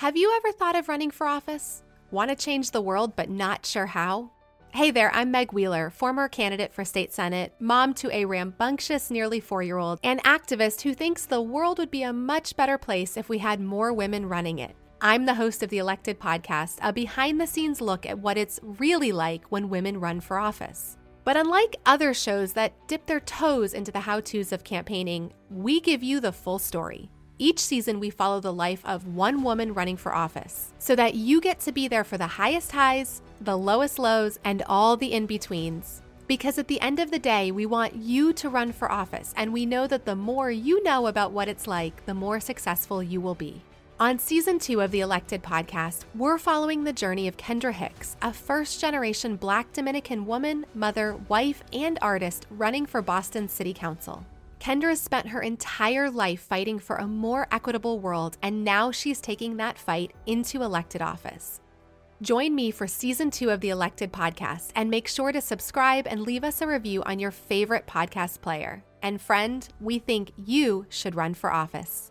Have you ever thought of running for office? Want to change the world but not sure how? Hey there, I'm Meg Wheeler, former candidate for state senate, mom to a rambunctious nearly four year old, and activist who thinks the world would be a much better place if we had more women running it. I'm the host of the Elected Podcast, a behind the scenes look at what it's really like when women run for office. But unlike other shows that dip their toes into the how to's of campaigning, we give you the full story. Each season, we follow the life of one woman running for office so that you get to be there for the highest highs, the lowest lows, and all the in betweens. Because at the end of the day, we want you to run for office, and we know that the more you know about what it's like, the more successful you will be. On season two of the Elected podcast, we're following the journey of Kendra Hicks, a first generation Black Dominican woman, mother, wife, and artist running for Boston City Council. Kendra spent her entire life fighting for a more equitable world, and now she's taking that fight into elected office. Join me for season two of the Elected podcast and make sure to subscribe and leave us a review on your favorite podcast player. And friend, we think you should run for office.